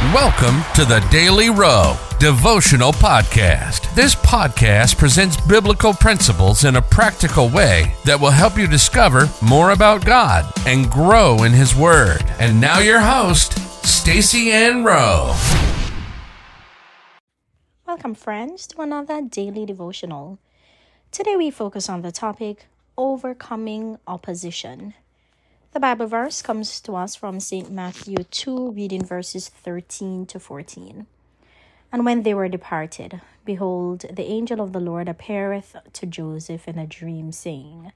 Welcome to the Daily Rowe Devotional Podcast. This podcast presents biblical principles in a practical way that will help you discover more about God and grow in His Word. And now, your host, Stacy Ann Rowe. Welcome, friends, to another daily devotional. Today, we focus on the topic overcoming opposition. The Bible verse comes to us from St. Matthew 2, reading verses 13 to 14. And when they were departed, behold, the angel of the Lord appeareth to Joseph in a dream, saying,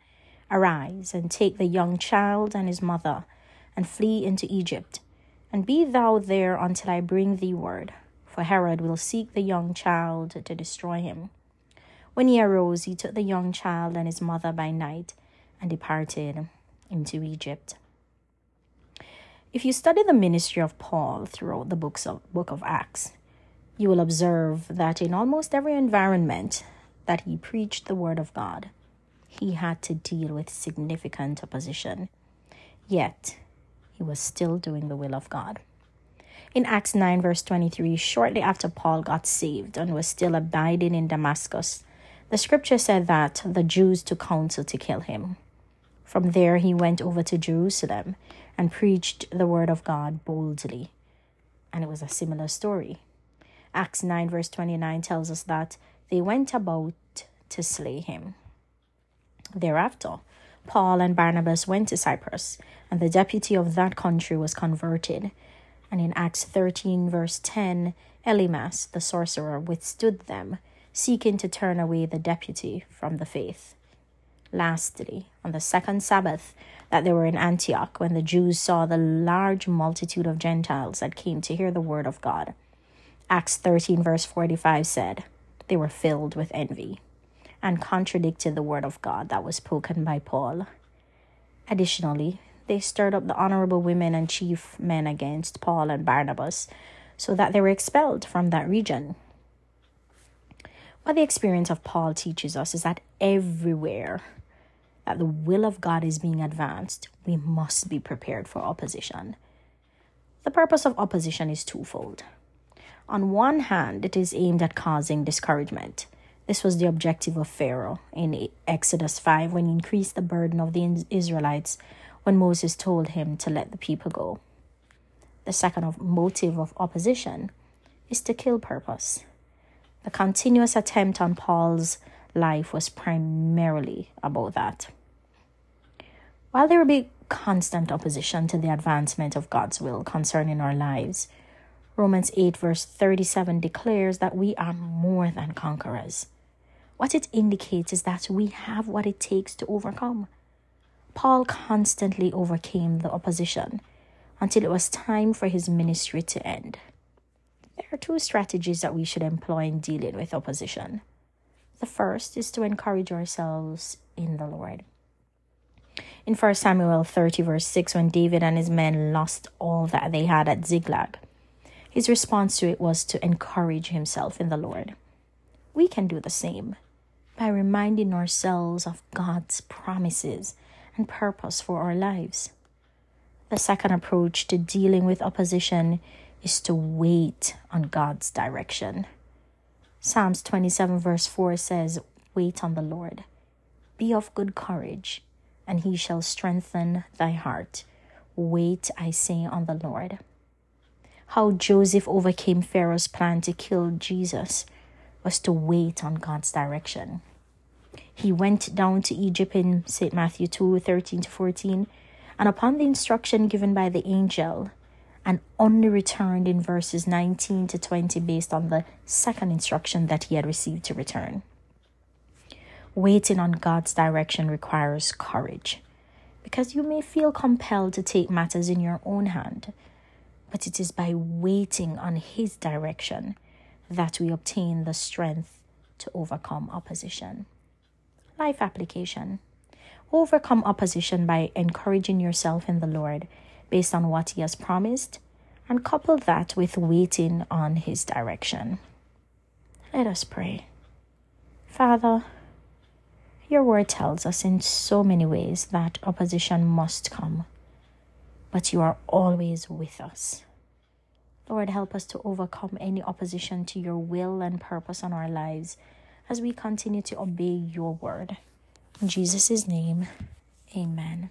Arise, and take the young child and his mother, and flee into Egypt, and be thou there until I bring thee word, for Herod will seek the young child to destroy him. When he arose, he took the young child and his mother by night, and departed into Egypt. If you study the ministry of Paul throughout the books of, book of Acts, you will observe that in almost every environment that he preached the word of God, he had to deal with significant opposition. Yet, he was still doing the will of God. In Acts 9, verse 23, shortly after Paul got saved and was still abiding in Damascus, the scripture said that the Jews took counsel to kill him. From there, he went over to Jerusalem and preached the word of God boldly. And it was a similar story. Acts 9, verse 29 tells us that they went about to slay him. Thereafter, Paul and Barnabas went to Cyprus, and the deputy of that country was converted. And in Acts 13, verse 10, Elymas, the sorcerer, withstood them, seeking to turn away the deputy from the faith. Lastly, on the second Sabbath that they were in Antioch, when the Jews saw the large multitude of Gentiles that came to hear the word of God, Acts 13, verse 45 said, They were filled with envy and contradicted the word of God that was spoken by Paul. Additionally, they stirred up the honorable women and chief men against Paul and Barnabas, so that they were expelled from that region. What the experience of Paul teaches us is that everywhere that the will of God is being advanced, we must be prepared for opposition. The purpose of opposition is twofold. On one hand, it is aimed at causing discouragement. This was the objective of Pharaoh in Exodus 5 when he increased the burden of the Israelites when Moses told him to let the people go. The second motive of opposition is to kill purpose. The continuous attempt on Paul's life was primarily about that. While there will be constant opposition to the advancement of God's will concerning our lives, Romans 8, verse 37 declares that we are more than conquerors. What it indicates is that we have what it takes to overcome. Paul constantly overcame the opposition until it was time for his ministry to end. There are two strategies that we should employ in dealing with opposition. The first is to encourage ourselves in the Lord. In 1 Samuel 30, verse 6, when David and his men lost all that they had at Ziklag, his response to it was to encourage himself in the Lord. We can do the same by reminding ourselves of God's promises and purpose for our lives. The second approach to dealing with opposition is to wait on God's direction. Psalms 27, verse 4 says, Wait on the Lord. Be of good courage, and he shall strengthen thy heart. Wait, I say, on the Lord. How Joseph overcame Pharaoh's plan to kill Jesus was to wait on God's direction. He went down to Egypt in St. Matthew 2 13 to 14, and upon the instruction given by the angel, and only returned in verses 19 to 20 based on the second instruction that he had received to return. Waiting on God's direction requires courage because you may feel compelled to take matters in your own hand, but it is by waiting on His direction that we obtain the strength to overcome opposition. Life application Overcome opposition by encouraging yourself in the Lord based on what He has promised, and couple that with waiting on His direction. Let us pray. Father, your word tells us in so many ways that opposition must come, but you are always with us. Lord, help us to overcome any opposition to your will and purpose on our lives as we continue to obey your word. In Jesus' name, amen.